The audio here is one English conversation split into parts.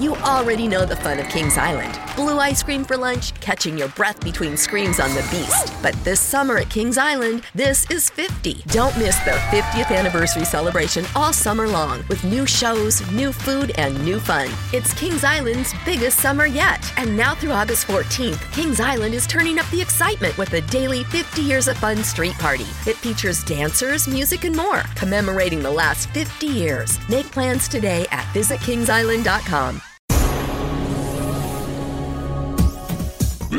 You already know the fun of Kings Island blue ice cream for lunch, catching your breath between screams on the beast. But this summer at Kings Island, this is 50. Don't miss their 50th anniversary celebration all summer long with new shows, new food, and new fun. It's Kings Island's biggest summer yet. And now through August 14th, Kings Island is turning up the excitement with a daily 50 Years of Fun street party. It features dancers, music, and more, commemorating the last 50 years. Make plans today at visitkingsisland.com.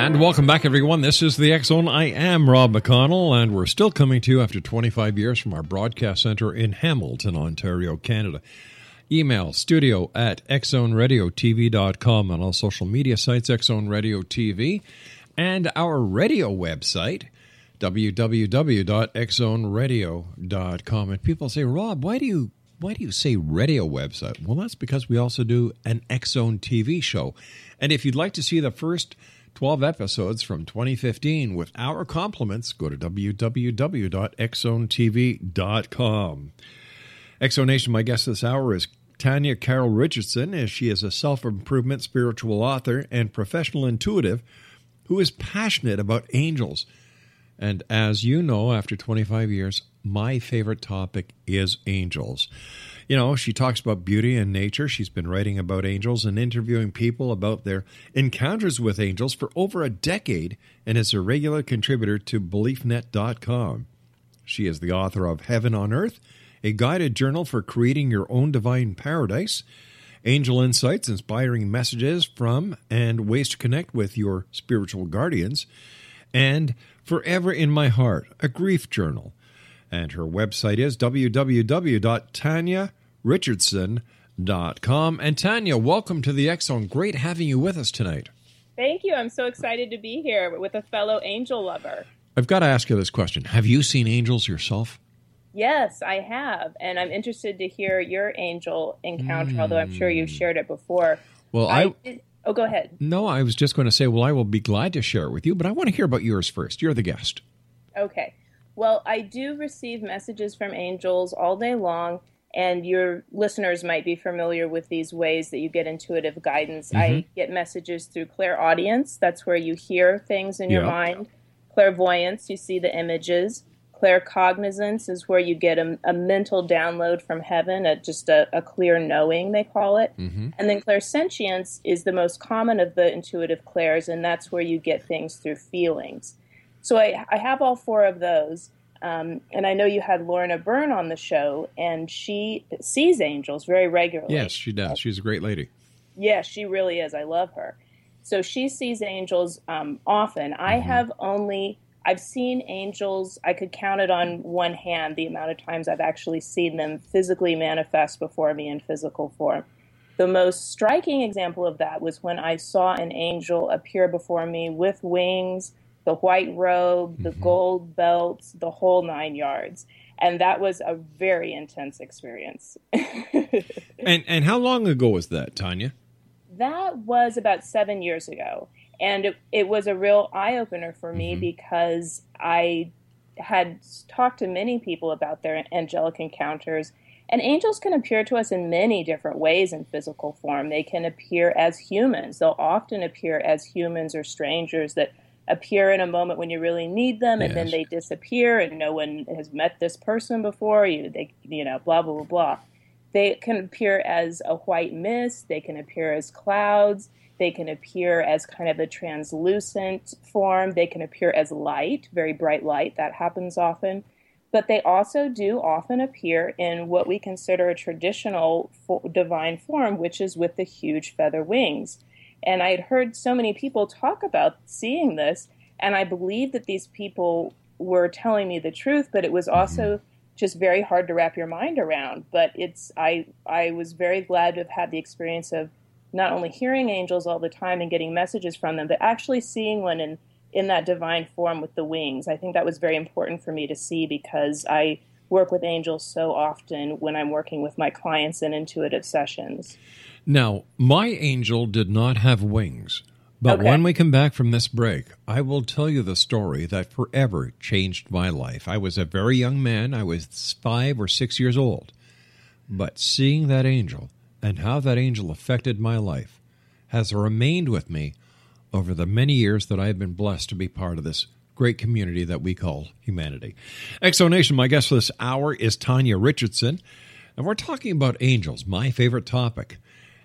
And welcome back, everyone. This is the Zone. I am Rob McConnell, and we're still coming to you after 25 years from our broadcast center in Hamilton, Ontario, Canada. Email studio at xzoneradiotv.com on all social media sites, Xzone Radio TV, and our radio website, www.xzoneradio.com. And people say, Rob, why do you why do you say radio website? Well, that's because we also do an Zone TV show. And if you'd like to see the first 12 episodes from 2015 with our compliments, go to www.xzonetv.com. Exonation, my guest this hour is Tanya Carroll Richardson, as she is a self improvement spiritual author and professional intuitive who is passionate about angels. And as you know, after 25 years, my favorite topic is angels. You know, she talks about beauty and nature. She's been writing about angels and interviewing people about their encounters with angels for over a decade and is a regular contributor to BeliefNet.com. She is the author of Heaven on Earth, a guided journal for creating your own divine paradise, Angel Insights, inspiring messages from and ways to connect with your spiritual guardians, and Forever in My Heart, a grief journal. And her website is www.tanyarichardson.com. And Tanya, welcome to the Zone. Great having you with us tonight. Thank you. I'm so excited to be here with a fellow angel lover. I've got to ask you this question Have you seen angels yourself? Yes, I have. And I'm interested to hear your angel encounter, although I'm sure you've hmm. shared it before. Well, I. did- oh, go ahead. no, I was just going to say, well, I will be glad to share it with you, but I want to hear about yours first. You're the guest. Okay. Well, I do receive messages from angels all day long, and your listeners might be familiar with these ways that you get intuitive guidance. I mm-hmm. get messages through clairaudience, that's where you hear things in your mind. Clairvoyance, you see the images. Claircognizance is where you get a, a mental download from heaven, a, just a, a clear knowing, they call it. Mm-hmm. And then clairsentience is the most common of the intuitive clairs, and that's where you get things through feelings. So I, I have all four of those. Um, and I know you had Lorna Byrne on the show, and she sees angels very regularly. Yes, she does. She's a great lady. Yes, she really is. I love her. So she sees angels um, often. I have only I've seen angels. I could count it on one hand the amount of times I've actually seen them physically manifest before me in physical form. The most striking example of that was when I saw an angel appear before me with wings, the white robe, the mm-hmm. gold belts, the whole nine yards. And that was a very intense experience. and and how long ago was that, Tanya? That was about seven years ago. And it, it was a real eye opener for me mm-hmm. because I had talked to many people about their angelic encounters and angels can appear to us in many different ways in physical form. They can appear as humans. They'll often appear as humans or strangers that appear in a moment when you really need them and yes. then they disappear and no one has met this person before you they you know blah blah blah blah they can appear as a white mist they can appear as clouds they can appear as kind of a translucent form they can appear as light very bright light that happens often but they also do often appear in what we consider a traditional divine form, which is with the huge feather wings. And I had heard so many people talk about seeing this, and I believe that these people were telling me the truth, but it was mm-hmm. also just very hard to wrap your mind around. But it's I I was very glad to have had the experience of not only hearing angels all the time and getting messages from them, but actually seeing one in in that divine form with the wings. I think that was very important for me to see because I work with angels so often when I'm working with my clients in intuitive sessions. Now, my angel did not have wings. But okay. when we come back from this break, I will tell you the story that forever changed my life. I was a very young man. I was five or six years old. But seeing that angel and how that angel affected my life has remained with me over the many years that I have been blessed to be part of this great community that we call humanity. Exonation, my guest for this hour is Tanya Richardson, and we're talking about angels, my favorite topic.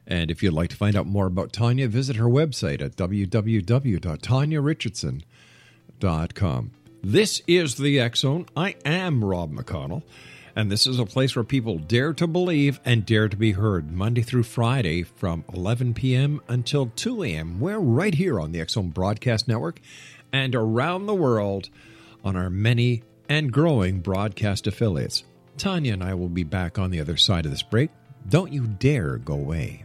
And if you'd like to find out more about Tanya, visit her website at www.tanyarichardson.com. This is the Zone. I am Rob McConnell. And this is a place where people dare to believe and dare to be heard Monday through Friday from 11 p.m. until 2 a.m. We're right here on the Zone Broadcast Network and around the world on our many and growing broadcast affiliates. Tanya and I will be back on the other side of this break. Don't you dare go away.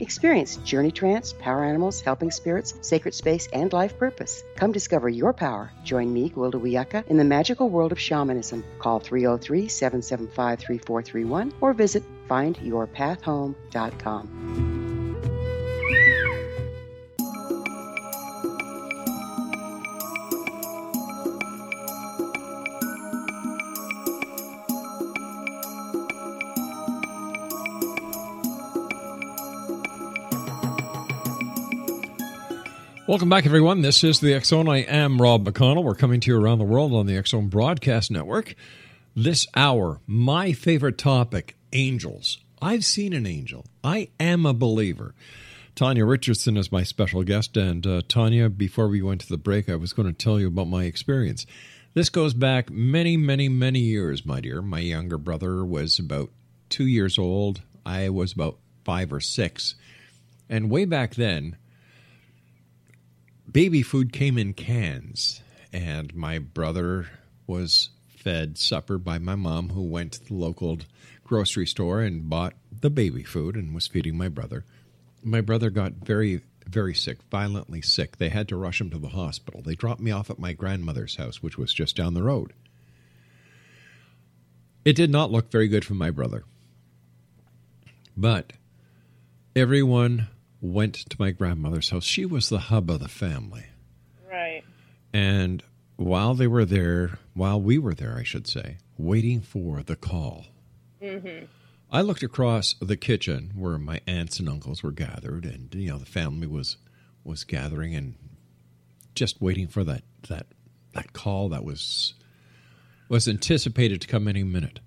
Experience journey trance, power animals, helping spirits, sacred space, and life purpose. Come discover your power. Join me, Gwilda in the magical world of shamanism. Call 303 775 3431 or visit findyourpathhome.com. Welcome back, everyone. This is the Zone. I am Rob McConnell. We're coming to you around the world on the Zone Broadcast Network. This hour, my favorite topic angels. I've seen an angel. I am a believer. Tanya Richardson is my special guest. And uh, Tanya, before we went to the break, I was going to tell you about my experience. This goes back many, many, many years, my dear. My younger brother was about two years old. I was about five or six. And way back then, baby food came in cans, and my brother was fed supper by my mom, who went to the local grocery store and bought the baby food and was feeding my brother. My brother got very, very sick, violently sick. They had to rush him to the hospital. They dropped me off at my grandmother's house, which was just down the road. It did not look very good for my brother. But everyone went to my grandmother's house. She was the hub of the family. Right. And while they were there, while we were there, I should say, waiting for the call, Mm-hmm. I looked across the kitchen where my aunts and uncles were gathered, and you know the family was was gathering and just waiting for that that that call that was was anticipated to come any minute.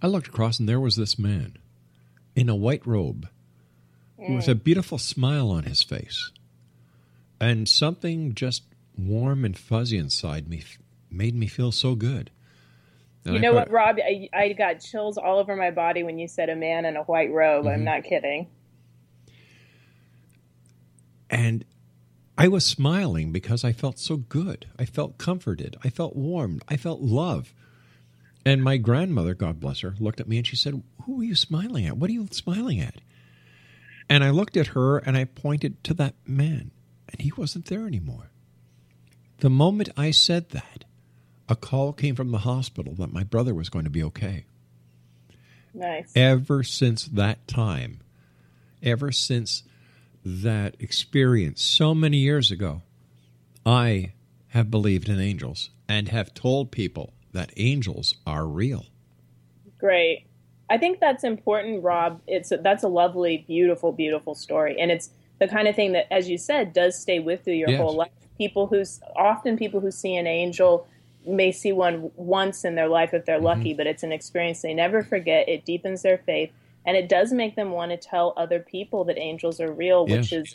I looked across, and there was this man in a white robe with a beautiful smile on his face. And something just warm and fuzzy inside me f- made me feel so good. And You know thought- what, Rob? I, I got chills all over my body when you said a man in a white robe. Mm-hmm. I'm not kidding. And I was smiling because I felt so good. I felt comforted. I felt warmed. I felt love. And my grandmother, God bless her, looked at me and she said, Who are you smiling at? What are you smiling at? And I looked at her and I pointed to that man, and he wasn't there anymore. The moment I said that, a call came from the hospital that my brother was going to be okay. Nice. Ever since that time, ever since that experience so many years ago, I have believed in angels and have told people that angels are real. Great. I think that's important, Rob. It's that's a lovely, beautiful, beautiful story, and it's the kind of thing that, as you said, does stay with you your Yes. whole life. People who often people who see an angel may see one once in their life if they're mm-hmm. lucky, but it's an experience they never forget. It deepens their faith, and it does make them want to tell other people that angels are real, which is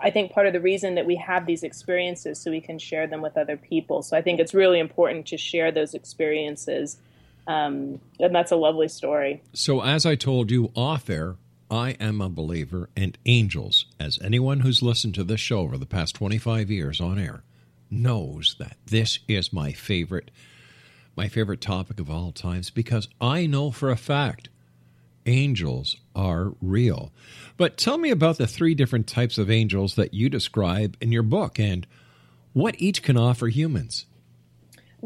I think part of the reason that we have these experiences so we can share them with other people. So I think it's really important to share those experiences. Um, and that's a lovely story. So, as I told you off air, I am a believer in angels, as anyone who's listened to this show over the past 25 years on air knows that this is my favorite my favorite topic of all times because I know for a fact angels are real. But tell me about the three different types of angels that you describe in your book and what each can offer humans.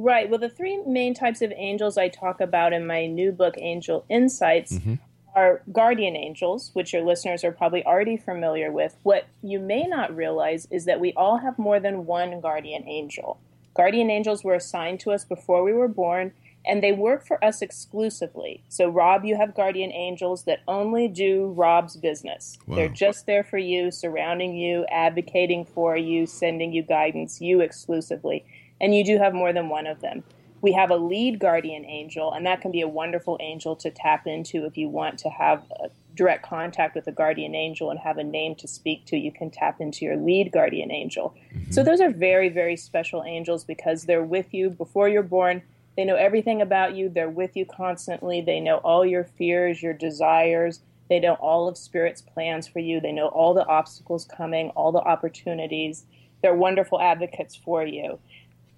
Right. Well, the three main types of angels I talk about in my new book, Angel Insights, mm-hmm. are guardian angels, which your listeners are probably already familiar with. What you may not realize is that we all have more than one guardian angel. Guardian angels were assigned to us before we were born, and they work for us exclusively. So, Rob, you have guardian angels that only do Rob's business. Wow. They're just there for you, surrounding you, advocating for you, sending you guidance, you exclusively. And you do have more than one of them. We have a lead guardian angel, and that can be a wonderful angel to tap into if you want to have a, direct contact with a guardian angel and have a name to speak to, you can tap into your lead guardian angel. Mm-hmm. So those are very, very special angels because they're with you before you're born. They know everything about you. They're with you constantly. They know all your fears, your desires. They know all of Spirit's plans for you. They know all the obstacles coming, all the opportunities. They're wonderful advocates for you.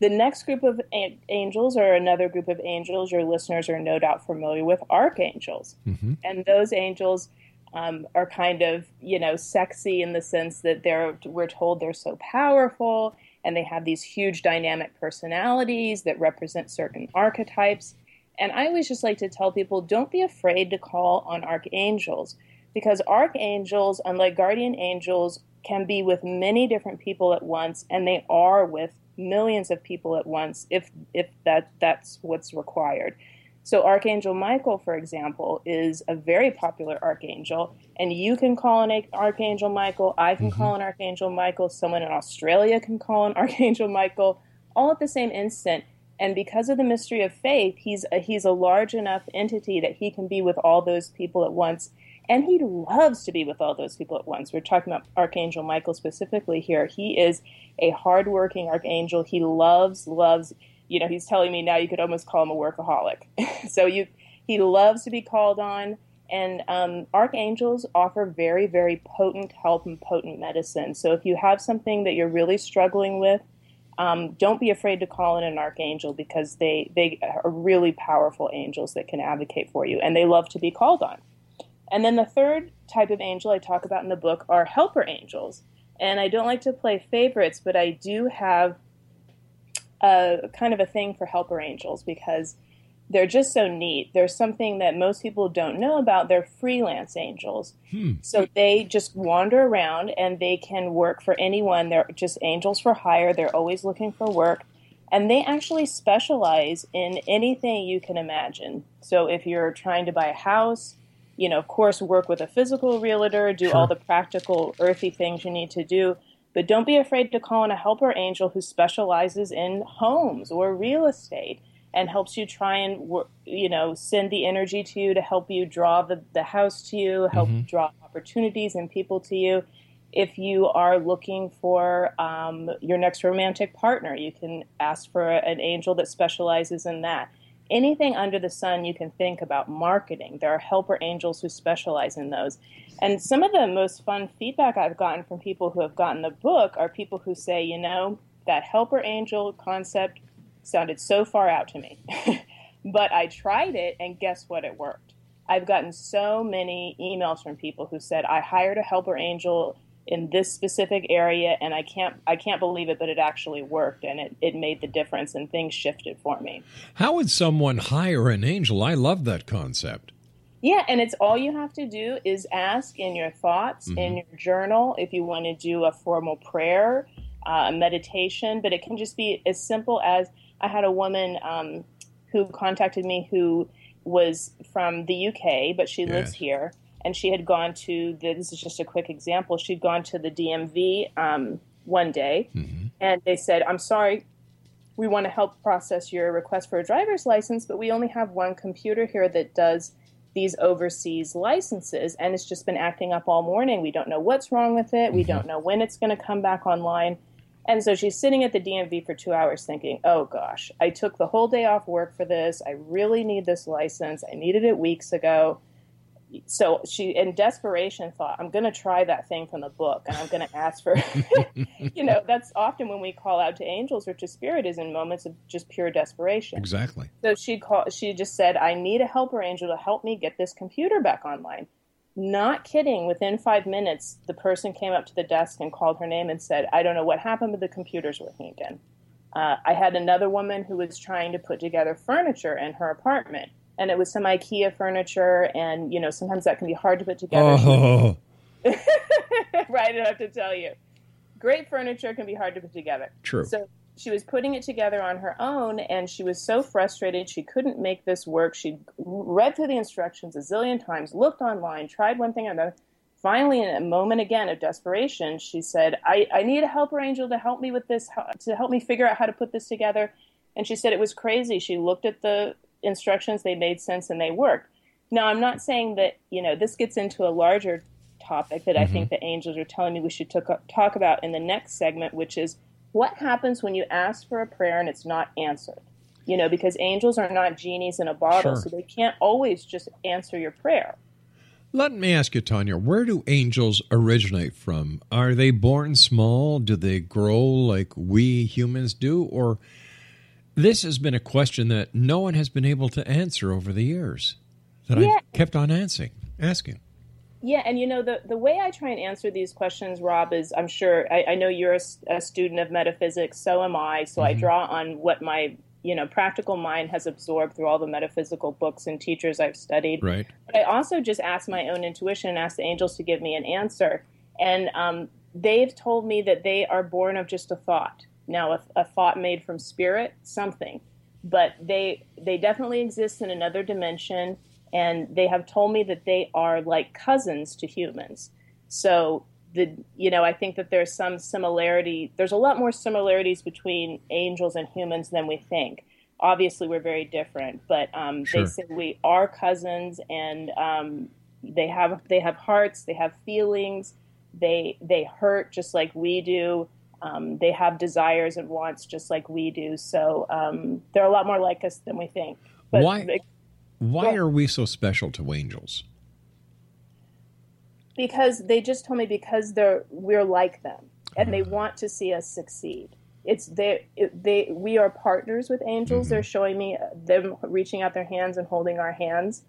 The next group of angels, or another group of angels, your listeners are no doubt familiar with archangels. Mm-hmm. And those angels um, are kind of, you know, sexy in the sense that they're, we're told they're so powerful and they have these huge dynamic personalities that represent certain archetypes. And I always just like to tell people don't be afraid to call on archangels because archangels, unlike guardian angels, can be with many different people at once, and they are with millions of people at once if if that that's what's required. So Archangel Michael, for example, is a very popular archangel, and you can call an Archangel Michael. I can mm-hmm. call an Archangel Michael. Someone in Australia can call an Archangel Michael, all at the same instant. And because of the mystery of faith, he's a, he's a large enough entity that he can be with all those people at once. And he loves to be with all those people at once. We're talking about Archangel Michael specifically here. He is a hardworking archangel. He loves, loves, you know, he's telling me now you could almost call him a workaholic. so you he loves to be called on. And um, archangels offer very, very potent help and potent medicine. So if you have something that you're really struggling with, um, don't be afraid to call in an archangel because they, they are really powerful angels that can advocate for you, and they love to be called on. And then the third type of angel I talk about in the book are helper angels. And I don't like to play favorites, but I do have a kind of a thing for helper angels because they're just so neat. There's something that most people don't know about. They're freelance angels. Hmm. So they just wander around and they can work for anyone. They're just angels for hire. They're always looking for work. And they actually specialize in anything you can imagine. So if you're trying to buy a house, you know, of course, work with a physical realtor, do sure. all the practical, earthy things you need to do. But don't be afraid to call in a helper angel who specializes in homes or real estate and helps you try and, you know, send the energy to you to help you draw the, the house to you, help mm-hmm. draw opportunities and people to you. If you are looking for um, your next romantic partner, you can ask for an angel that specializes in that anything under the sun you can think about marketing. There are helper angels who specialize in those. And some of the most fun feedback I've gotten from people who have gotten the book are people who say, you know, that helper angel concept sounded so far out to me. but I tried it, and guess what? It worked. I've gotten so many emails from people who said, I hired a helper angel in this specific area and I can't I can't believe it but it actually worked and it, it made the difference and things shifted for me. How would someone hire an angel? I love that concept. Yeah, and it's all you have to do is ask in your thoughts, mm-hmm. in your journal, if you want to do a formal prayer, uh, a meditation, but it can just be as simple as I had a woman um, who contacted me who was from the UK, but she yes. lives here and she had gone to the, this is just a quick example she'd gone to the dmv um, one day mm-hmm. and they said i'm sorry we want to help process your request for a driver's license but we only have one computer here that does these overseas licenses and it's just been acting up all morning we don't know what's wrong with it mm-hmm. we don't know when it's going to come back online and so she's sitting at the DMV for two hours thinking, oh gosh, I took the whole day off work for this. I really need this license. I needed it weeks ago so she in desperation thought i'm going to try that thing from the book and i'm going to ask for you know that's often when we call out to angels or to spirit is in moments of just pure desperation. Exactly. So she called she just said i need a helper angel to help me get this computer back online. Not kidding. Within five minutes the person came up to the desk and called her name and said i don't know what happened but the computer's working again uh, i had another woman who was trying to put together furniture in her apartment and it was some IKEA furniture, and you know sometimes that can be hard to put together. Oh. right, I don't have to tell you. Great furniture can be hard to put together. True. So she was putting it together on her own, and she was so frustrated she couldn't make this work. She read through the instructions a zillion times, looked online, tried one thing or another. Finally, in a moment again of desperation, she said, I, I need a helper angel to help me with this, to help me figure out how to put this together. And she said it was crazy. She looked at the instructions, they made sense and they worked. Now, I'm not saying that, you know, this gets into a larger topic that I Mm-hmm. think the angels are telling me we should talk about in the next segment, which is what happens when you ask for a prayer and it's not answered. You know, because angels are not genies in a bottle, Sure. so they can't always just answer your prayer. Let me ask you, Tanya, where do angels originate from? Are they born small? Do they grow like we humans do? Or this has been a question that no one has been able to answer over the years that Yeah. I've kept on asking. asking. Yeah, and you know the the way I try and answer these questions, Rob, is I'm sure I, I know you're a student of metaphysics, so am I. So I draw on what my you know practical mind has absorbed through all the metaphysical books and teachers I've studied. Right. But I also just ask my own intuition and ask the angels to give me an answer, and um, they've told me that they are born of just a thought. Now, a, a thought made from spirit, something, but they they definitely exist in another dimension and they have told me that they are like cousins to humans. So the you know I think that there's some similarity. There's a lot more similarities between angels and humans than we think. Obviously, we're very different, but um, Sure. they say we are cousins, and um, they have they have hearts, they have feelings, they they hurt just like we do. Um, they have desires and wants just like we do. So um, they're a lot more like us than we think. But Why- Why are we so special to angels? because they just told me because they're we're like them and they want to see us succeed. It's they it, they we are partners with angels. They're showing me them reaching out their hands and holding our hands.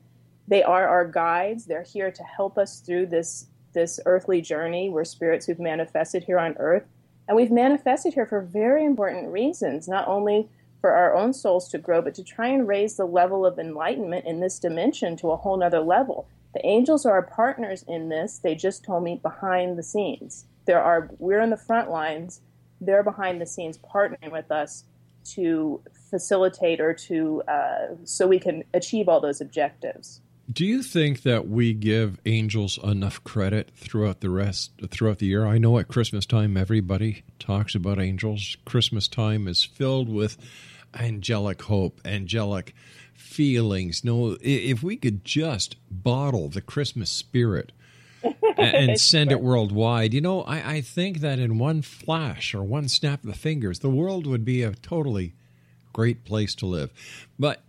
They are our guides. They're here to help us through this this earthly journey we're spirits who've manifested here on earth and we've manifested here for very important reasons not only for our own souls to grow but to try and raise the level of enlightenment in this dimension to a whole nother level the angels are our partners in this. They just told me behind the scenes. There are we're in the front lines. They're behind the scenes partnering with us to facilitate or to uh, so we can achieve all those objectives. Do you think that we give angels enough credit throughout the rest throughout the year? I know at Christmas time everybody talks about angels. Christmas time is filled with angelic hope, angelic feelings. No, if we could just bottle the Christmas spirit and send it worldwide, you know, I, I think that in one flash or one snap of the fingers, the world would be a totally great place to live. But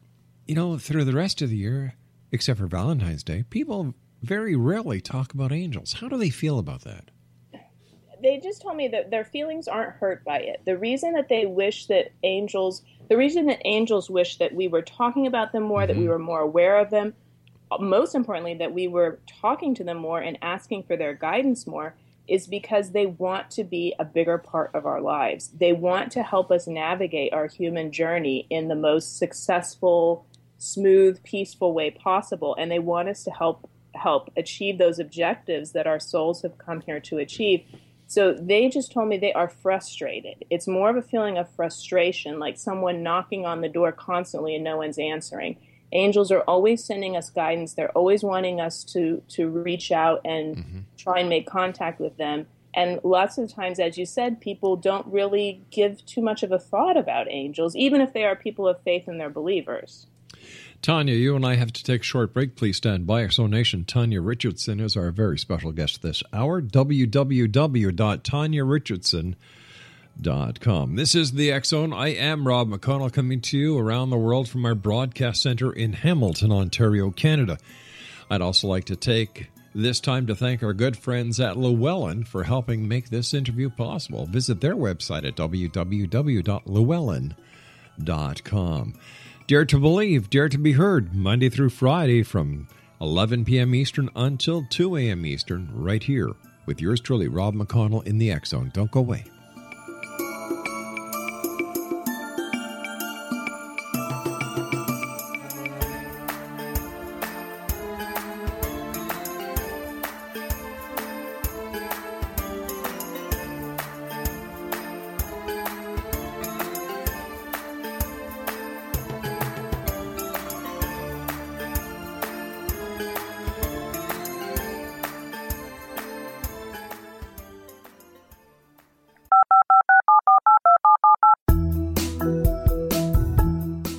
you know, through the rest of the year, except for Valentine's Day, people very rarely talk about angels. How do they feel about that? they just told me that their feelings aren't hurt by it. The reason that they wish that angels, the reason that angels wish that we were talking about them more, that we mm-hmm. were more aware of them, most importantly, that we were talking to them more and asking for their guidance more, is because they want to be a bigger part of our lives. They want to help us navigate our human journey in the most successful, smooth, peaceful way possible, and they want us to help help achieve those objectives that our souls have come here to achieve. So they just told me they are frustrated. It's more of a feeling of frustration, like someone knocking on the door constantly and no one's answering. Angels are always sending us guidance. They're always wanting us to to reach out and mm-hmm. try and make contact with them. And lots of times, as you said, people don't really give too much of a thought about angels, even if they are people of faith and they're believers. Tanya, you and I have to take a short break. Please stand by. Our Nation, Tanya Richardson is our very special guest this hour. www.tanyarichardson.com. This is the Zone. I am Rob McConnell coming to you around the world from our broadcast center in Hamilton, Ontario, Canada. I'd also like to take this time to thank our good friends at Llewellyn for helping make this interview possible. Visit their website at www.llewellyn.com. Dare to Believe, Dare to Be Heard, Monday through Friday from 11 p.m. Eastern until 2 a.m. Eastern, right here with yours truly, Rob McConnell in the X Zone. Don't go away.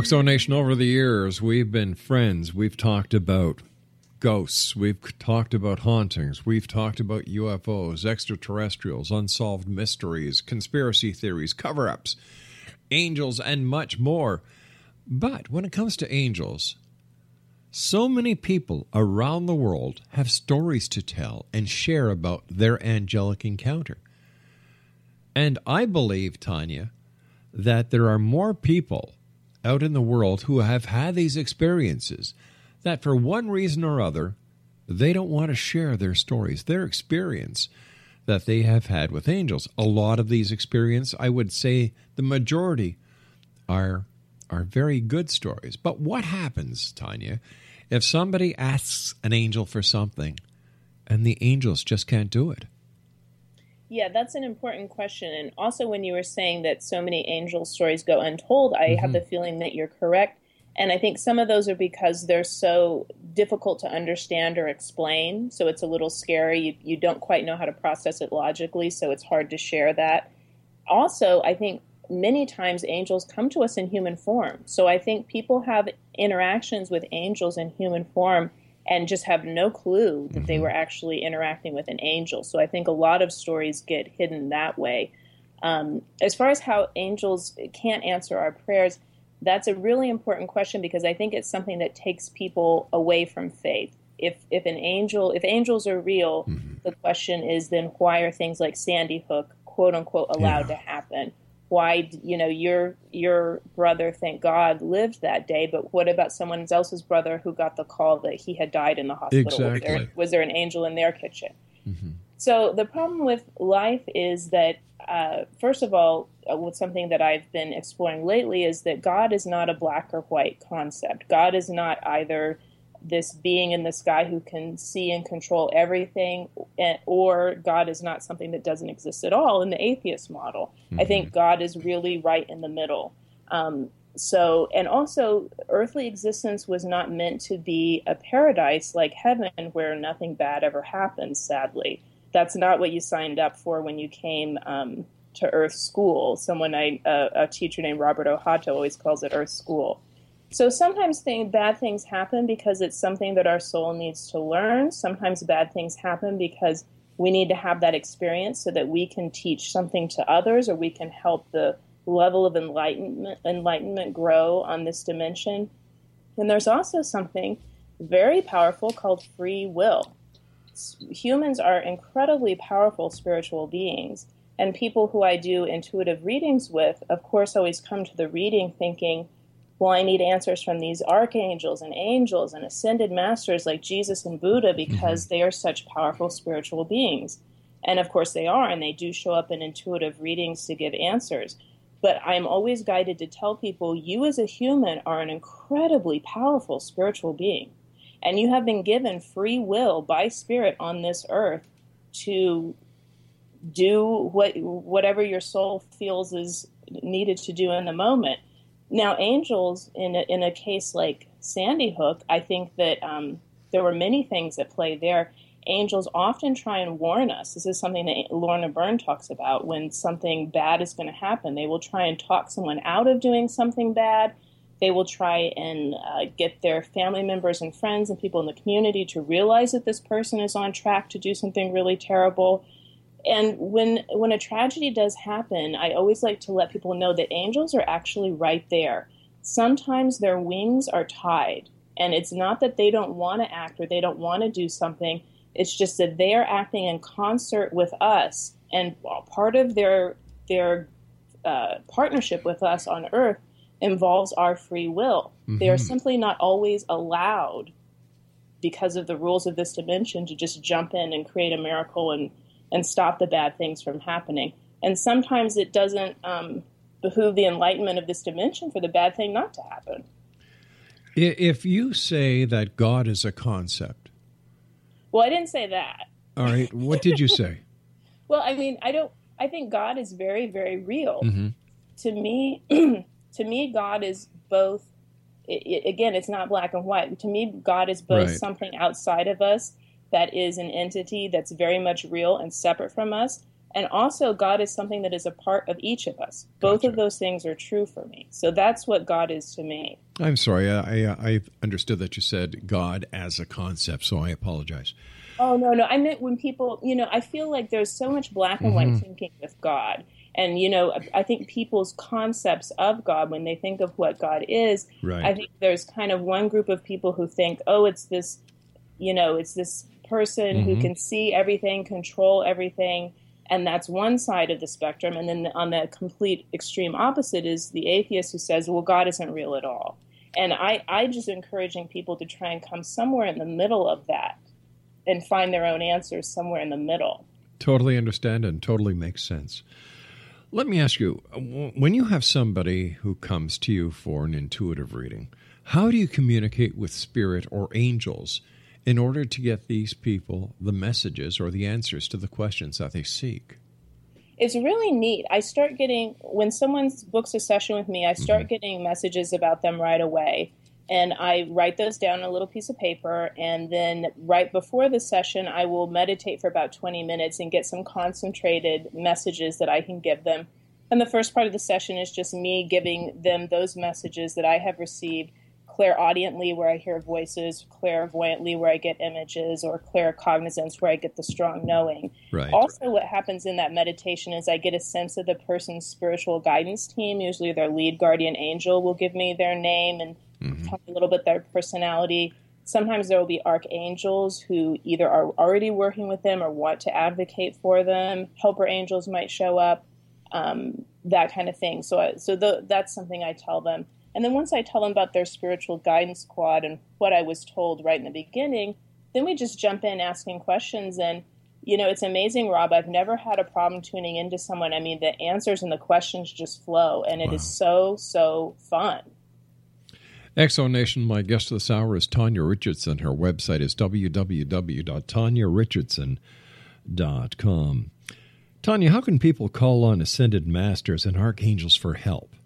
Oxo Nation, over the years, we've been friends. We've talked about ghosts. We've talked about hauntings. We've talked about UFOs, extraterrestrials, unsolved mysteries, conspiracy theories, cover ups, angels, and much more. But when it comes to angels, so many people around the world have stories to tell and share about their angelic encounter. And I believe, Tanya, that there are more people out in the world who have had these experiences that for one reason or other they don't want to share their stories their experience that they have had with angels a lot of these experiences i would say the majority are are very good stories but what happens tanya if somebody asks an angel for something and the angels just can't do it? Yeah, that's an important question. And also, when you were saying that so many angel stories go untold, I have mm-hmm. the feeling that you're correct. And I think some of those are because they're so difficult to understand or explain. So it's a little scary. You, you don't quite know how to process it logically. So it's hard to share that. Also, I think many times angels come to us in human form. So I think people have interactions with angels in human form and just have no clue that they were actually interacting with an angel. So I think a lot of stories get hidden that way. Um, as far as how angels can't answer our prayers, that's a really important question because I think it's something that takes people away from faith. If if an angel, if angels are real, the question is then why are things like Sandy Hook, quote unquote, allowed to happen? Why you know your your brother, thank God, lived that day, but what about someone else's brother who got the call that he had died in the hospital? Was, there, Exactly. was there an angel in their kitchen? So the problem with life is that, uh, first of all, uh, with something that I've been exploring lately is that God is not a black or white concept. God is not either this being in the sky who can see and control everything, or God is not something that doesn't exist at all in the atheist model. I think God is really right in the middle. Um, so, and also, earthly existence was not meant to be a paradise like heaven where nothing bad ever happens, sadly. That's not what you signed up for when you came um, to Earth School. Someone, I, uh, a teacher named Robert Ohotto, always calls it Earth School. So sometimes bad things happen because it's something that our soul needs to learn. Sometimes bad things happen because we need to have that experience so that we can teach something to others or we can help the level of enlightenment enlightenment grow on this dimension. And there's also something very powerful called free will. Humans are incredibly powerful spiritual beings, and people who I do intuitive readings with, of course, always come to the reading thinking, well, I need answers from these archangels and angels and ascended masters like Jesus and Buddha because mm-hmm. they are such powerful spiritual beings. And of course, they are, and they do show up in intuitive readings to give answers. But I'm always guided to tell people you, as a human, are an incredibly powerful spiritual being. And you have been given free will by spirit on this earth to do what whatever your soul feels is needed to do in the moment. Now, angels in a, in a case like Sandy Hook, I think that um, there were many things at play there. Angels often try and warn us. This is something that Lorna Byrne talks about. When something bad is going to happen, they will try and talk someone out of doing something bad. They will try and uh, get their family members and friends and people in the community to realize that this person is on track to do something really terrible. And when when a tragedy does happen, I always like to let people know that angels are actually right there. Sometimes their wings are tied, and it's not that they don't want to act or they don't want to do something. It's just that they are acting in concert with us, and part of their their uh, partnership with us on Earth involves our free will. They are simply not always allowed because of the rules of this dimension to just jump in and create a miracle and and stop the bad things from happening. And sometimes it doesn't um, behoove the enlightenment of this dimension for the bad thing not to happen. If you say that God is a concept, Well, I didn't say that. all right, what did you say? Well, I mean, I don't. I think God is very, very real. To me, to me, God is both. i i again, it's not black and white. To me, God is both Right. something outside of us that is an entity that's very much real and separate from us, and also God is something that is a part of each of us. Both of those things are true for me. So that's what God is to me. I'm sorry, I, I, I understood that you said God as a concept, so I apologize. Oh no, no. I meant when people, you know, I feel like there's so much black and white mm-hmm. thinking with God. And you know, I- I think people's concepts of God when they think of what God is, Right. I think there's kind of one group of people who think, "Oh, it's this, you know, it's this person who mm-hmm. can see everything, control everything." And that's one side of the spectrum. And then on the complete extreme opposite is the atheist who says, well, God isn't real at all. And I, I just encouraging people to try and come somewhere in the middle of that and find their own answers somewhere in the middle. Totally understand and totally makes sense. Let me ask you when you have somebody who comes to you for an intuitive reading, how do you communicate with spirit or angels in order to get these people the messages or the answers to the questions that they seek? It's really neat. I start getting, when someone books a session with me, I start Mm-hmm. getting messages about them right away. And I write those down on a little piece of paper. And then right before the session, I will meditate for about 20 minutes and get some concentrated messages that I can give them. And the first part of the session is just me giving them those messages that I have received clairaudiently, where I hear voices, clairvoyantly, where I get images, or claircognizance, where I get the strong knowing. Right. Also, what happens in that meditation is I get a sense of the person's spiritual guidance team. Usually, their lead guardian angel will give me their name and tell me a little bit their personality. Sometimes there will be archangels who either are already working with them or want to advocate for them. Helper angels might show up, um, that kind of thing. So, I, so the, that's something I tell them. And then once I tell them about their spiritual guidance squad and what I was told right in the beginning, then we just jump in asking questions. And, you know, it's amazing, Rob. I've never had a problem tuning into someone. I mean, the answers and the questions just flow, and it is so, so fun. X Zone Nation, my guest this hour is Tanya Richardson. Her website is www.tanyarichardson.com. Tanya, how can people call on ascended masters and archangels for help?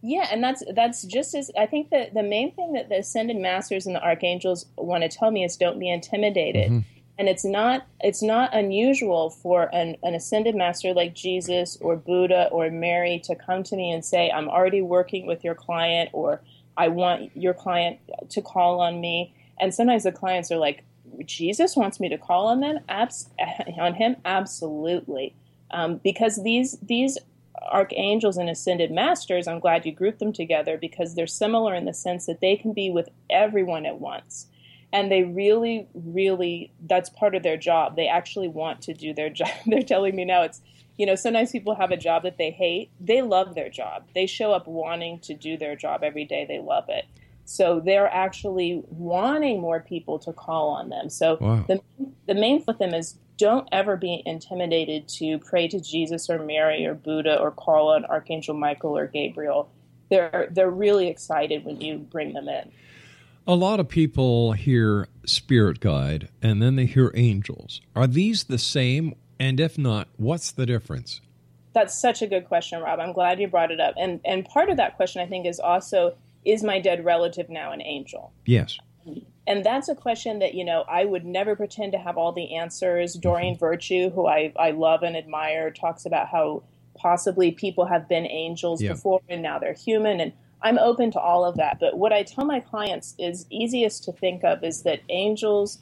Yeah, and that's that's just as I think that the main thing that the ascended masters and the archangels want to tell me is don't be intimidated. And it's not it's not unusual for an, an ascended master like Jesus or Buddha or Mary to come to me and say, I'm already working with your client or I want your client to call on me. And sometimes the clients are like, Jesus wants me to call on them, Abs- on him, absolutely, um, because these these archangels and ascended masters. I'm glad you grouped them together because they're similar in the sense that they can be with everyone at once, and they really, really that's part of their job. They actually want to do their job. they're telling me now it's. You know, sometimes people have a job that they hate. They love their job. They show up wanting to do their job every day. They love it. So they're actually wanting more people to call on them. So Wow. the, the main with them is don't ever be intimidated to pray to Jesus or Mary or Buddha or call on Archangel Michael or Gabriel. They're they're really excited when you bring them in. A lot of people hear spirit guide and then they hear angels. Are these the same? And if not, what's the difference? That's such a good question, Rob. I'm glad you brought it up. And and part of that question I think is also is my dead relative now an angel? Yes. Mm-hmm. And that's a question that you know I would never pretend to have all the answers. Doreen Virtue, who I I love and admire, talks about how possibly people have been angels Yeah. before and now they're human, and I'm open to all of that. But what I tell my clients is easiest to think of is that angels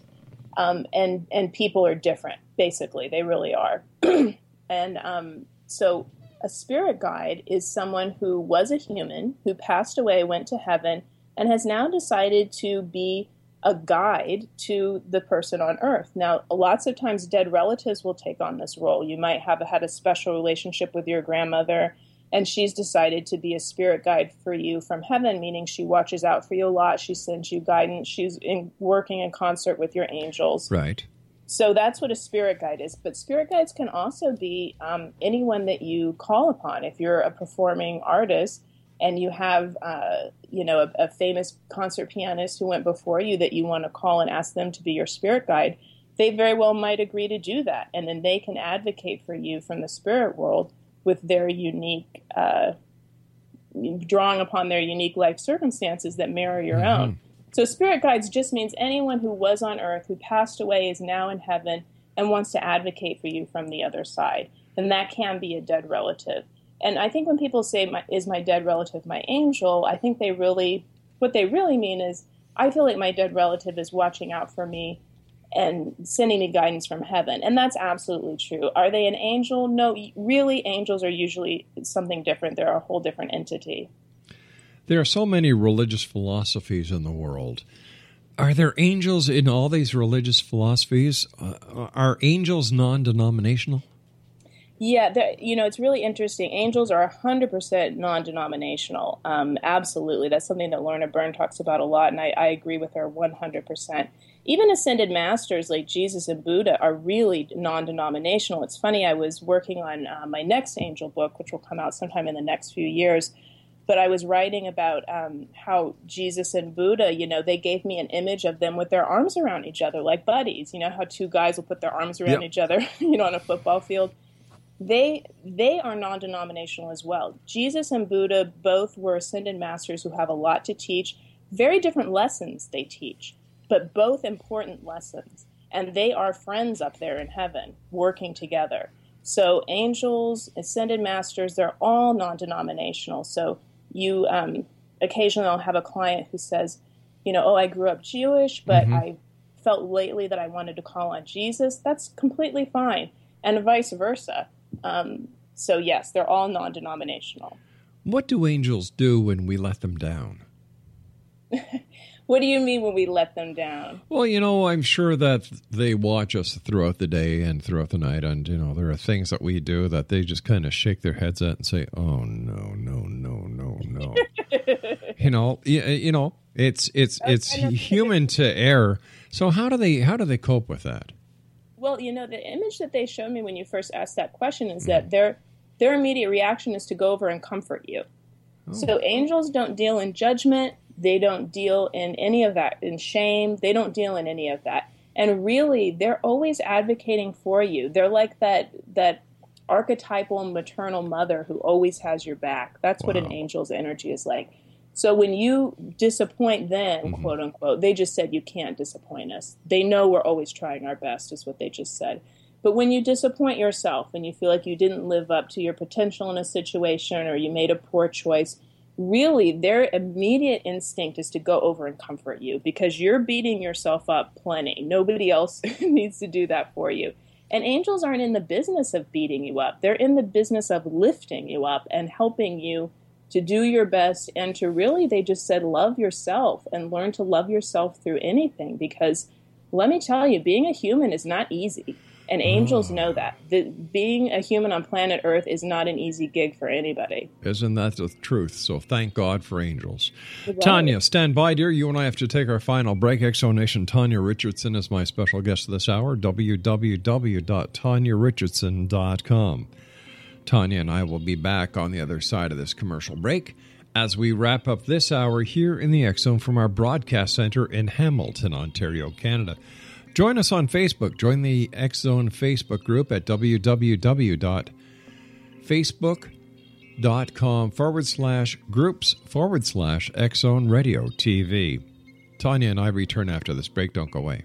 um, and and people are different. Basically, they really are. and um, so, a spirit guide is someone who was a human who passed away, went to heaven, and has now decided to be a guide to the person on earth. Now, lots of times dead relatives will take on this role. You might have had a special relationship with your grandmother, and she's decided to be a spirit guide for you from heaven, meaning she watches out for you a lot. She sends you guidance. She's in, working in concert with your angels. Right. So that's what a spirit guide is. But spirit guides can also be um, anyone that you call upon. If you're a performing artist and you have, uh, you know, a, a famous concert pianist who went before you that you want to call and ask them to be your spirit guide, they very well might agree to do that, and then they can advocate for you from the spirit world with their unique, uh, drawing upon their unique life circumstances that mirror your own. So, spirit guides just means anyone who was on earth, who passed away, is now in heaven, and wants to advocate for you from the other side. And that can be a dead relative. And I think when people say, my, Is my dead relative my angel? I think they really, what they really mean is, I feel like my dead relative is watching out for me and sending me guidance from heaven. And that's absolutely true. Are they an angel? No, really, angels are usually something different. They're a whole different entity. There are so many religious philosophies in the world. Are there angels in all these religious philosophies? Uh, are angels non denominational? Yeah, you know, it's really interesting. Angels are 100% non denominational. Um, absolutely. That's something that Lorna Byrne talks about a lot, and I, I agree with her 100%. Even ascended masters like Jesus and Buddha are really non denominational. It's funny, I was working on uh, my next angel book, which will come out sometime in the next few years. but I was writing about um, how Jesus and Buddha, you know, they gave me an image of them with their arms around each other, like buddies. You know how two guys will put their arms around Yep. each other, you know, on a football field. They they are non-denominational as well. Jesus and Buddha both were ascended masters who have a lot to teach. Very different lessons they teach, but both important lessons. And they are friends up there in heaven, working together. So angels, ascended masters, they're all non-denominational. So you um, occasionally I'll have a client who says, you know, oh, I grew up Jewish, but Mhm. I felt lately that I wanted to call on Jesus. That's completely fine, and vice versa. Um, so yes, they're all non-denominational. What do angels do when we let them down? What do you mean when we let them down? Well, you know, I'm sure that they watch us throughout the day and throughout the night, and you know, there are things that we do that they just kind of shake their heads at and say, "Oh no, no, no, no, no." you know, y- you know, it's it's it's human to err. So how do they how do they cope with that? Well, you know, the image that they showed me when you first asked that question is mm. that their their immediate reaction is to go over and comfort you. Oh. So angels don't deal in judgment. They don't deal in any of that, in shame. They don't deal in any of that. And really, they're always advocating for you. They're like that that archetypal maternal mother who always has your back. That's what an angel's energy is like. So when you disappoint them, mm-hmm. quote unquote, they just said you can't disappoint us. They know we're always trying our best, is what they just said. But when you disappoint yourself and you feel like you didn't live up to your potential in a situation or you made a poor choice, really their immediate instinct is to go over and comfort you because you're beating yourself up plenty. Nobody else needs to do that for you. And angels aren't in the business of beating you up, they're in the business of lifting you up and helping you to do your best and to really, they just said, love yourself and learn to love yourself through anything because let me tell you, being a human is not easy. And angels mm. know that. The, being a human on planet Earth is not an easy gig for anybody. Isn't that the truth? So thank God for angels. Right. Tanya, stand by, dear. You and I have to take our final break. X Zone Nation Tanya Richardson is my special guest this hour. www.tanyarichardson.com. Tanya and I will be back on the other side of this commercial break as we wrap up this hour here in the X Zone from our broadcast center in Hamilton, Ontario, Canada. Join us on Facebook. Join the X Zone Facebook group at www.facebook.com forward slash groups forward slash X Zone Radio TV. Tanya and I return after this break. Don't go away.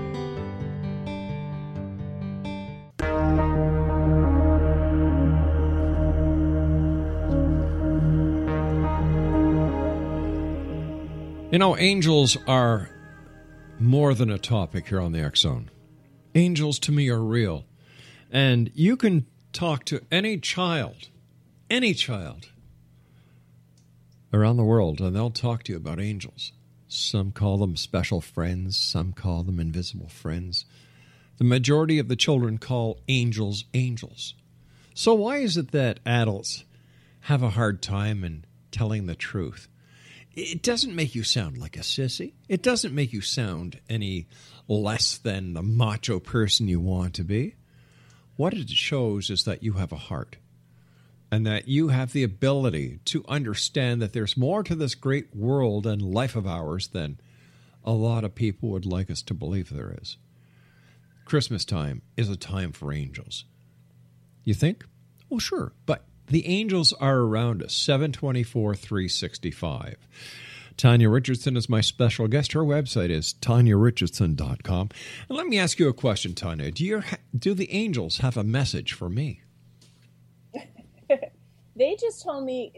You know, angels are more than a topic here on the X Zone. Angels to me are real. And you can talk to any child, any child around the world, and they'll talk to you about angels. Some call them special friends, some call them invisible friends. The majority of the children call angels angels. So, why is it that adults have a hard time in telling the truth. It doesn't make you sound like a sissy. It doesn't make you sound any less than the macho person you want to be. What it shows is that you have a heart and that you have the ability to understand that there's more to this great world and life of ours than a lot of people would like us to believe there is. Christmas time is a time for angels. You think? Well, sure, but the angels are around us 724 365. Tanya Richardson is my special guest. Her website is tanyarichardson.com. And let me ask you a question, Tanya. Do, do the angels have a message for me? they just told me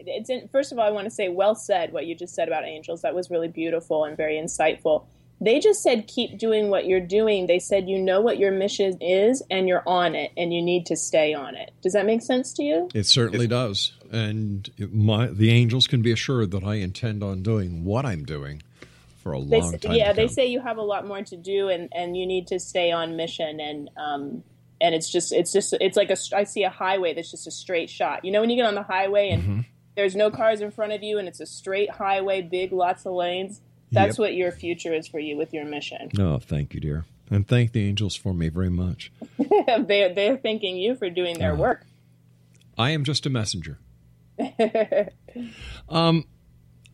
first of all i want to say well said what you just said about angels that was really beautiful and very insightful they just said keep doing what you're doing they said you know what your mission is and you're on it and you need to stay on it does that make sense to you it certainly does and my, the angels can be assured that i intend on doing what i'm doing for a long they, time yeah they say you have a lot more to do and, and you need to stay on mission and um, and it's just it's just it's like a I see a highway that's just a straight shot. You know when you get on the highway and mm-hmm. there's no cars in front of you and it's a straight highway, big lots of lanes. That's yep. what your future is for you with your mission. Oh, thank you, dear, and thank the angels for me very much. they're they're thanking you for doing their uh, work. I am just a messenger. um,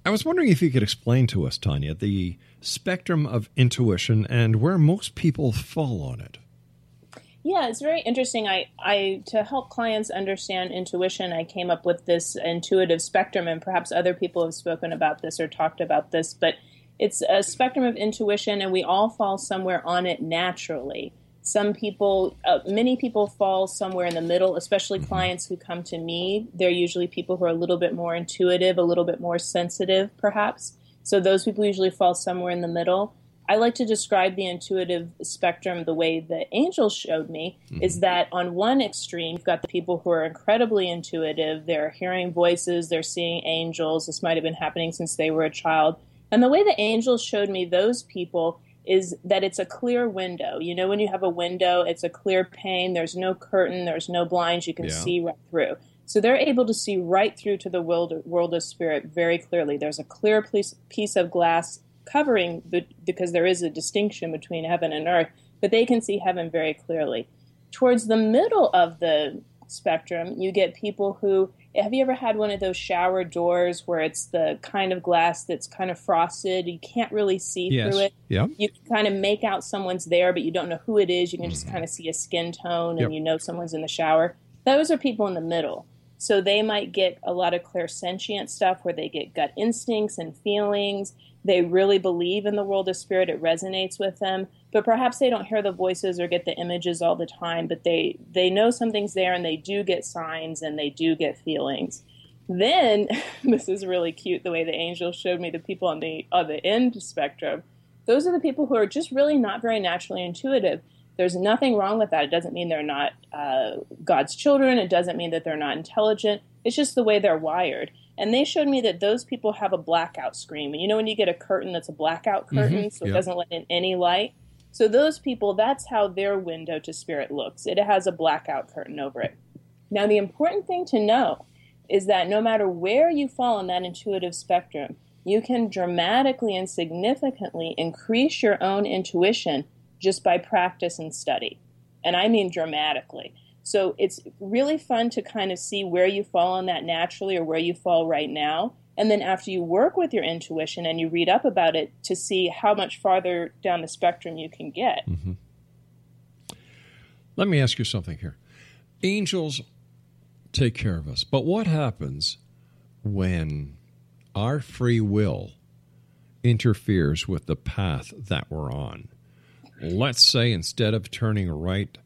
I was wondering if you could explain to us, Tanya, the spectrum of intuition and where most people fall on it. Yeah, it's very interesting. I, I to help clients understand intuition, I came up with this intuitive spectrum, and perhaps other people have spoken about this or talked about this, but it's a spectrum of intuition, and we all fall somewhere on it naturally. Some people, uh, many people fall somewhere in the middle, especially mm-hmm. clients who come to me. They're usually people who are a little bit more intuitive, a little bit more sensitive, perhaps. So those people usually fall somewhere in the middle. I like to describe the intuitive spectrum the way the angels showed me mm-hmm. is that on one extreme, you've got the people who are incredibly intuitive. They're hearing voices, they're seeing angels. This might have been happening since they were a child. And the way the angels showed me those people is that it's a clear window. You know, when you have a window, it's a clear pane, there's no curtain, there's no blinds, you can yeah. see right through. So they're able to see right through to the world, world of spirit very clearly. There's a clear piece, piece of glass covering because there is a distinction between heaven and earth, but they can see heaven very clearly. Towards the middle of the spectrum, you get people who have you ever had one of those shower doors where it's the kind of glass that's kind of frosted? You can't really see yes. through it. Yeah. You can kind of make out someone's there, but you don't know who it is. You can just mm-hmm. kind of see a skin tone and yep. you know someone's in the shower. Those are people in the middle. So they might get a lot of clairsentient stuff where they get gut instincts and feelings they really believe in the world of spirit it resonates with them but perhaps they don't hear the voices or get the images all the time but they they know something's there and they do get signs and they do get feelings then this is really cute the way the angel showed me the people on the other end spectrum those are the people who are just really not very naturally intuitive there's nothing wrong with that it doesn't mean they're not uh, god's children it doesn't mean that they're not intelligent it's just the way they're wired and they showed me that those people have a blackout screen. And you know when you get a curtain that's a blackout mm-hmm. curtain, mm-hmm. so it doesn't let in any light. So those people, that's how their window to spirit looks. It has a blackout curtain over it. Now the important thing to know is that no matter where you fall on that intuitive spectrum, you can dramatically and significantly increase your own intuition just by practice and study. And I mean dramatically. So it's really fun to kind of see where you fall on that naturally or where you fall right now. And then after you work with your intuition and you read up about it to see how much farther down the spectrum you can get. Mm-hmm. Let me ask you something here. Angels take care of us, but what happens when our free will interferes with the path that we're on? Let's say instead of turning right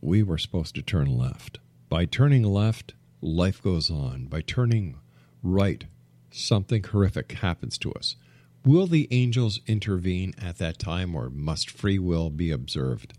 we were supposed to turn left. By turning left, life goes on. By turning right, something horrific happens to us. Will the angels intervene at that time, or must free will be observed?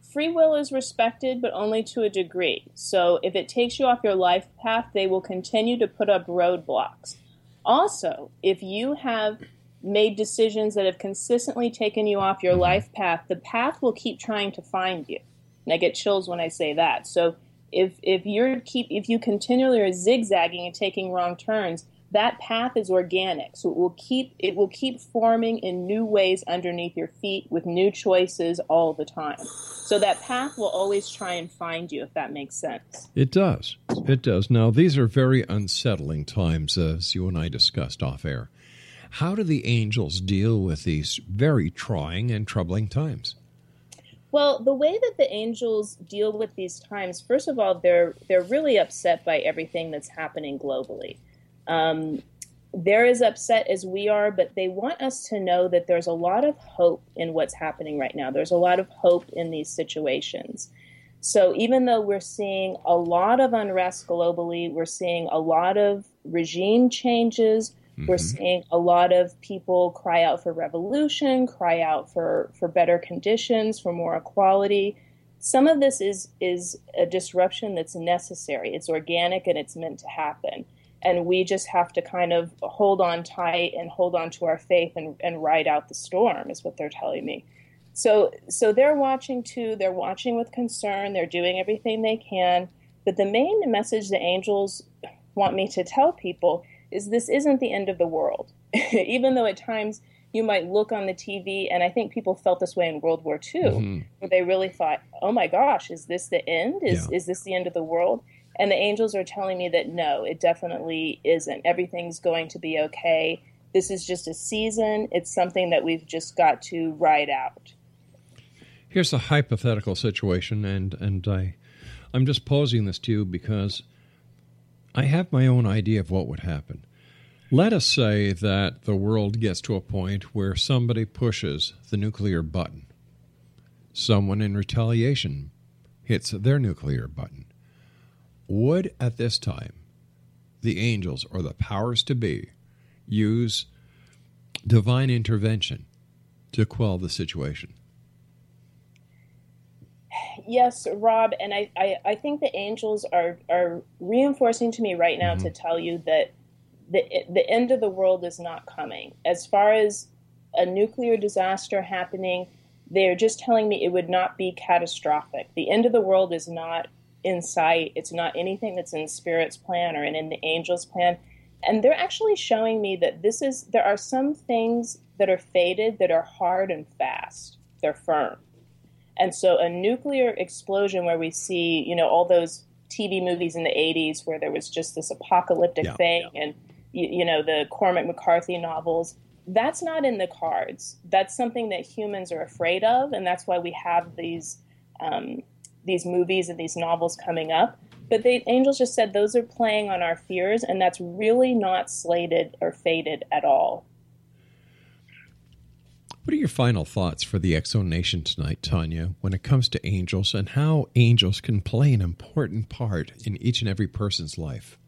Free will is respected, but only to a degree. So if it takes you off your life path, they will continue to put up roadblocks. Also, if you have made decisions that have consistently taken you off your mm-hmm. life path, the path will keep trying to find you. And I get chills when I say that. So if if you're keep if you continually are zigzagging and taking wrong turns, that path is organic. So it will keep it will keep forming in new ways underneath your feet with new choices all the time. So that path will always try and find you if that makes sense. It does. It does. Now these are very unsettling times uh, as you and I discussed off air. How do the angels deal with these very trying and troubling times? Well, the way that the angels deal with these times, first of all, they're they're really upset by everything that's happening globally. Um, they're as upset as we are, but they want us to know that there's a lot of hope in what's happening right now. There's a lot of hope in these situations. So even though we're seeing a lot of unrest globally, we're seeing a lot of regime changes, Mm-hmm. We're seeing a lot of people cry out for revolution, cry out for, for better conditions, for more equality. Some of this is is a disruption that's necessary. It's organic and it's meant to happen. And we just have to kind of hold on tight and hold on to our faith and, and ride out the storm, is what they're telling me. So so they're watching too, they're watching with concern, they're doing everything they can. But the main message the angels want me to tell people is this isn't the end of the world. Even though at times you might look on the TV, and I think people felt this way in World War II, mm-hmm. where they really thought, "Oh my gosh, is this the end? Is yeah. is this the end of the world?" And the angels are telling me that no, it definitely isn't. Everything's going to be okay. This is just a season. It's something that we've just got to ride out. Here's a hypothetical situation, and and I, I'm just posing this to you because I have my own idea of what would happen. Let us say that the world gets to a point where somebody pushes the nuclear button. Someone in retaliation hits their nuclear button. Would, at this time, the angels or the powers to be use divine intervention to quell the situation? yes, Rob, and I, I, I, think the angels are are reinforcing to me right now mm-hmm. to tell you that the the end of the world is not coming. As far as a nuclear disaster happening, they're just telling me it would not be catastrophic. The end of the world is not in sight. It's not anything that's in Spirit's plan or in, in the angels' plan. And they're actually showing me that this is there are some things that are fated that are hard and fast. They're firm. And so a nuclear explosion where we see, you know, all those TV movies in the 80s where there was just this apocalyptic yeah, thing yeah. and, you, you know, the Cormac McCarthy novels, that's not in the cards. That's something that humans are afraid of. And that's why we have these, um, these movies and these novels coming up. But the angels just said those are playing on our fears, and that's really not slated or fated at all. What are your final thoughts for the Zone Nation tonight, Tanya, when it comes to angels and how angels can play an important part in each and every person's life?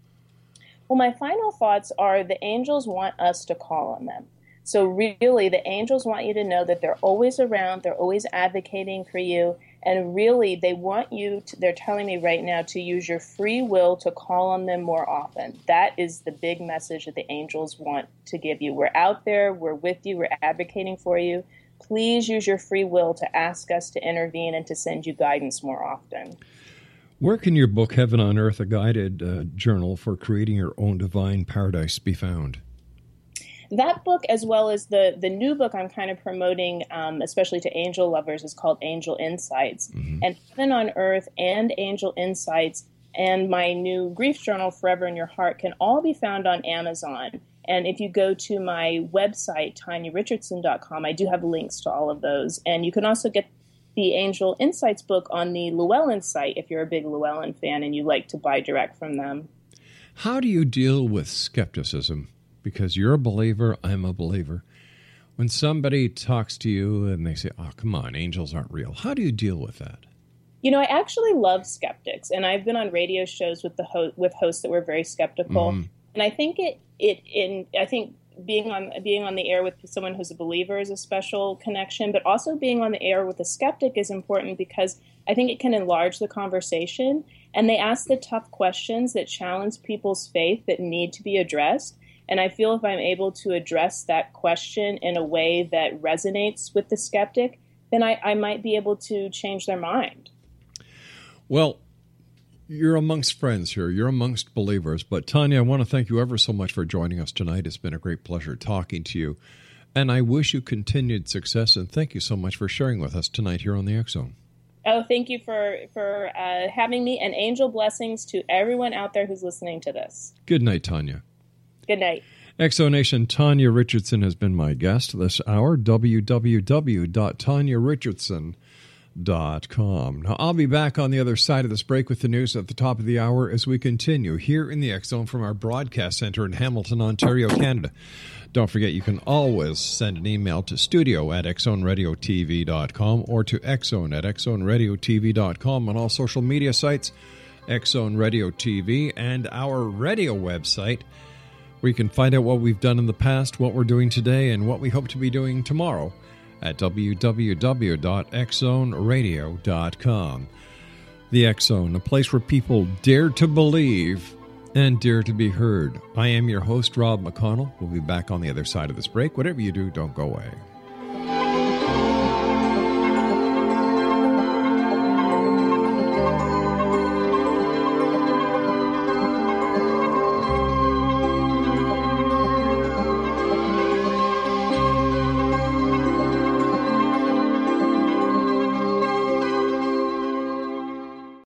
Well, my final thoughts are the angels want us to call on them. So, really, the angels want you to know that they're always around, they're always advocating for you, and really, they want you, to, they're telling me right now, to use your free will to call on them more often. That is the big message that the angels want to give you. We're out there, we're with you, we're advocating for you. Please use your free will to ask us to intervene and to send you guidance more often. Where can your book, Heaven on Earth, a guided uh, journal for creating your own divine paradise, be found? That book, as well as the the new book I'm kind of promoting, um, especially to angel lovers, is called Angel Insights. Mm-hmm. And Heaven on Earth and Angel Insights and my new grief journal, Forever in Your Heart, can all be found on Amazon. And if you go to my website, tanyarichardson.com, I do have links to all of those. And you can also get the Angel Insights book on the Llewellyn site if you're a big Llewellyn fan and you like to buy direct from them. How do you deal with skepticism? Because you're a believer, I'm a believer. When somebody talks to you and they say, oh, come on, angels aren't real, how do you deal with that? You know, I actually love skeptics, and I've been on radio shows with the ho- with hosts that were very skeptical, mm-hmm. and I think it it in I think being on being on the air with someone who's a believer is a special connection, but also being on the air with a skeptic is important because I think it can enlarge the conversation, and they ask the tough questions that challenge people's faith that need to be addressed. And I feel if I'm able to address that question in a way that resonates with the skeptic, then I, I might be able to change their mind. Well, you're amongst friends here. You're amongst believers. But Tanya, I want to thank you ever so much for joining us tonight. It's been a great pleasure talking to you. And I wish you continued success. And thank you so much for sharing with us tonight here on the Zone. Oh, thank you for for uh, having me, and angel blessings to everyone out there who's listening to this. Good night, Tanya. Good night. X Zone Nation Tanya Richardson has been my guest this hour. www.tanyarichardson.com. Now, I'll be back on the other side of this break with the news at the top of the hour as we continue here in the Zone from our broadcast center in Hamilton, Ontario, Canada. Don't forget, you can always send an email to studio at xzoneradiotv.com or to xzone at xzoneradiotv.com on all social media sites, Xzone Radio TV, and our radio website, where you can find out what we've done in the past, what we're doing today, and what we hope to be doing tomorrow at www.xzoneradio.com. The X Zone, a place where people dare to believe and dare to be heard. I am your host, Rob McConnell. We'll be back on the other side of this break. Whatever you do, don't go away.